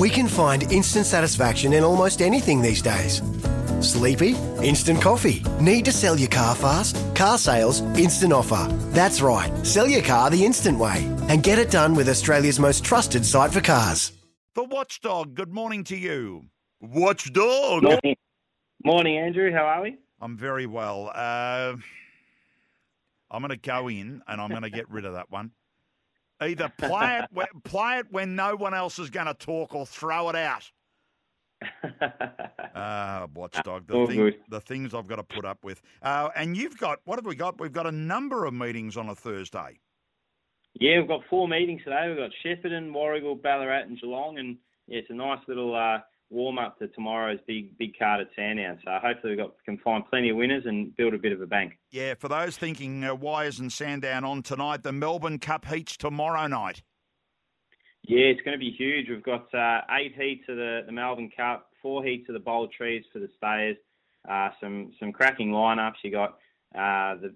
We can find instant satisfaction in almost anything these days. Sleepy? Instant coffee. Need to sell your car fast? Car sales, instant offer. That's right. Sell your car the instant way and get it done with Australia's most trusted site for cars. The Watchdog, good morning to you. Watchdog. Morning, morning, Andrew. How are we? I'm very well. Uh, I'm going to go in and I'm going to get rid of that one. Either play it, play it when no one else is going to talk, or throw it out. Ah, watchdog. The, thing, the things I've got to put up with. Uh, and you've got what have we got? We've got a number of meetings on a Thursday. yeah, we've got four meetings today. We've got Shepparton, Warragul, Ballarat, and Geelong, and yeah, it's a nice little uh, warm up to tomorrow's big big card at Sandown. So hopefully we got can find plenty of winners and build a bit of a bank. Yeah, for those thinking uh, why isn't Sandown on tonight? The Melbourne Cup heats tomorrow night. Yeah, it's going to be huge. We've got uh, eight heats of the, the Melbourne Cup, four heats of the Bold Trease for the Stayers, uh, some some cracking lineups. You got uh, the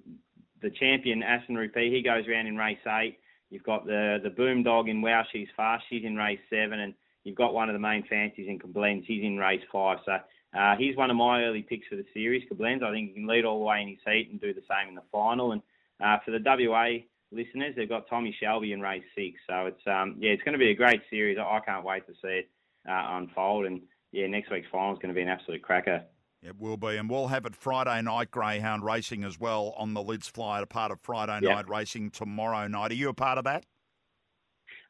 the champion Aston Rupee. He goes around in race eight. You've got the the Boom Dog in Wow She's Fast. She's in race seven, and you've got one of the main fancies in Koblenz. He's in race five. So uh, he's one of my early picks for the series. Koblenz. I think he can lead all the way in his heat and do the same in the final. And uh, for the WA listeners, they've got Tommy Shelby in race six. So it's um, yeah, it's going to be a great series. I can't wait to see it uh, unfold. And yeah, next week's final is going to be an absolute cracker. It will be, and we'll have it Friday night Greyhound racing as well on the Lids Flyer, a part of Friday Yeah. night racing tomorrow night. Are you a part of that?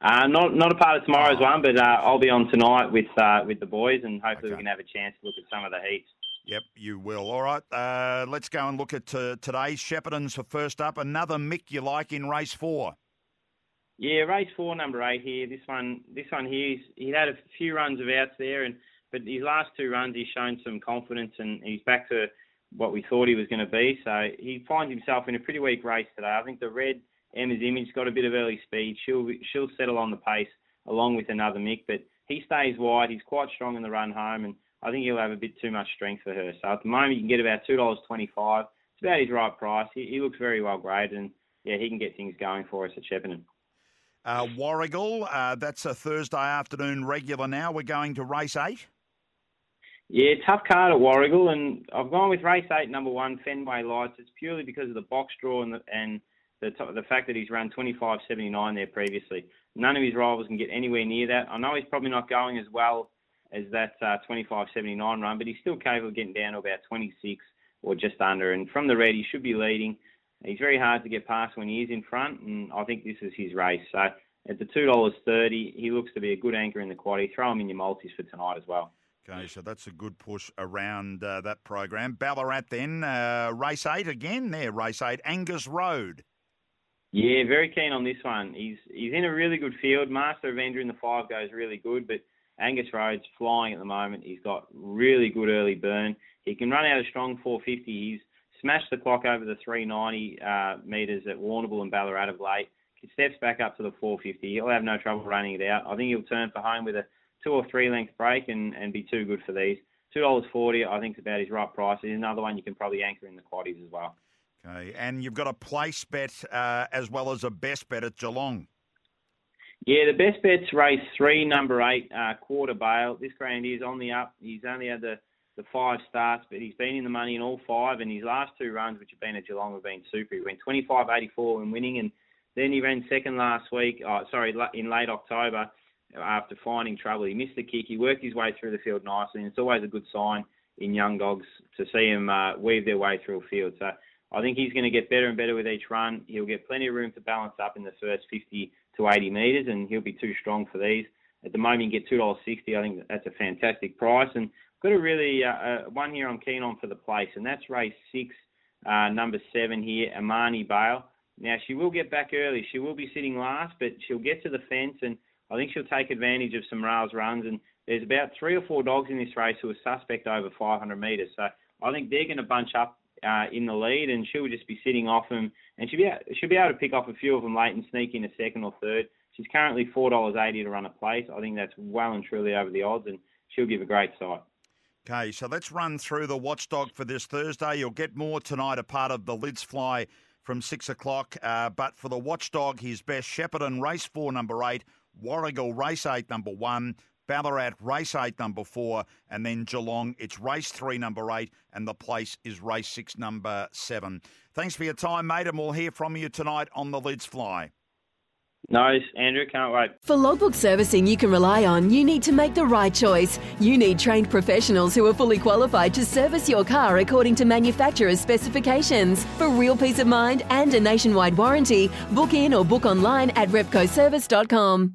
Uh, not not a part of tomorrow's one, but uh, I'll be on tonight with uh, with the boys, and hopefully Okay. we can have a chance to look at some of the heats. Yep, you will. All right, uh, let's go and look at uh, today's Shepparton's for first up. Another Mick you like in race four. Yeah, race four, number eight here. This one, this one here, he's, he had a few runs of outs there, and but his last two runs, he's shown some confidence, and he's back to what we thought he was going to be. So he finds himself in a pretty weak race today. I think the red Emma's Image got a bit of early speed. She'll she'll settle on the pace along with another Mick, but he stays wide. He's quite strong in the run home, and I think he'll have a bit too much strength for her. So at the moment, you can get about two dollars twenty-five. It's about his right price. He, he looks very well graded, and yeah, he can get things going for us at Shepparton. Uh, Warragul, uh, that's a Thursday afternoon regular now. We're going to race eight. Yeah, tough card at Warragul, and I've gone with race eight, number one, Fenway Lights. It's purely because of the box draw and the, and the the fact that he's run 25.79 there previously. None of his rivals can get anywhere near that. I know he's probably not going as well as that uh, 25.79 run, but he's still capable of getting down to about 26 or just under. And from the red, he should be leading. He's very hard to get past when he is in front, and I think this is his race. So at the two dollars thirty, he looks to be a good anchor in the quad. Throw him in your multis for tonight as well. Okay, so that's a good push around uh, that program. Ballarat then, uh, race eight again there, race eight, Angus Road. Yeah, very keen on this one. He's he's in a really good field. Master Avenger in the five goes really good, but Angus Road's flying at the moment. He's got really good early burn. He can run out a strong 450. He's smashed the clock over the 390 uh, metres at Warrnambool and Ballarat of late. He steps back up to the 450. He'll have no trouble running it out. I think he'll turn for home with a two or three length break and, and be too good for these. Two dollars forty, I think, is about his right price. Another one you can probably anchor in the quaddies as well. Okay, and you've got a place bet uh, as well as a best bet at Geelong. Yeah, the best bet's race three, number eight, uh, quarter bail. This grand is on the up. He's only had the, the five starts, but he's been in the money in all five, and his last two runs, which have been at Geelong, have been super. He went 25.84 in winning, and then he ran second last week, oh, sorry, in late October after finding trouble. He missed the kick. He worked his way through the field nicely, and it's always a good sign in young dogs to see them uh, weave their way through a field. So I think he's going to get better and better with each run. He'll get plenty of room to balance up in the first 50 to 80 metres, and he'll be too strong for these. At the moment, you get $2.60. I think that's a fantastic price. And got a really uh, uh, one here I'm keen on for the place, and that's race six, uh, number seven here, Amani Bale. Now she will get back early. She will be sitting last, but she'll get to the fence, and I think she'll take advantage of some rails runs. And there's about three or four dogs in this race who are suspect over 500 metres. So I think they're going to bunch up uh, in the lead, and she'll just be sitting off them, and she'll be she'll be able to pick off a few of them late and sneak in a second or third. She's currently four dollars eighty to run a place. I think that's well and truly over the odds, and she'll give a great sight. Okay, so let's run through the watchdog for this Thursday. You'll get more tonight, a part of the Lids Fly from six o'clock. Uh, but for the watchdog, his best Shepparton race four, number eight, Warragul race eight, number one, Ballarat, race eight, number four, and then Geelong, it's race three, number eight, and the place is race six, number seven. Thanks for your time, mate, and we'll hear from you tonight on the Lids Fly. Nice, Andrew. Can't wait. For logbook servicing you can rely on, you need to make the right choice. You need trained professionals who are fully qualified to service your car according to manufacturer's specifications. For real peace of mind and a nationwide warranty, book in or book online at repcoservice.com.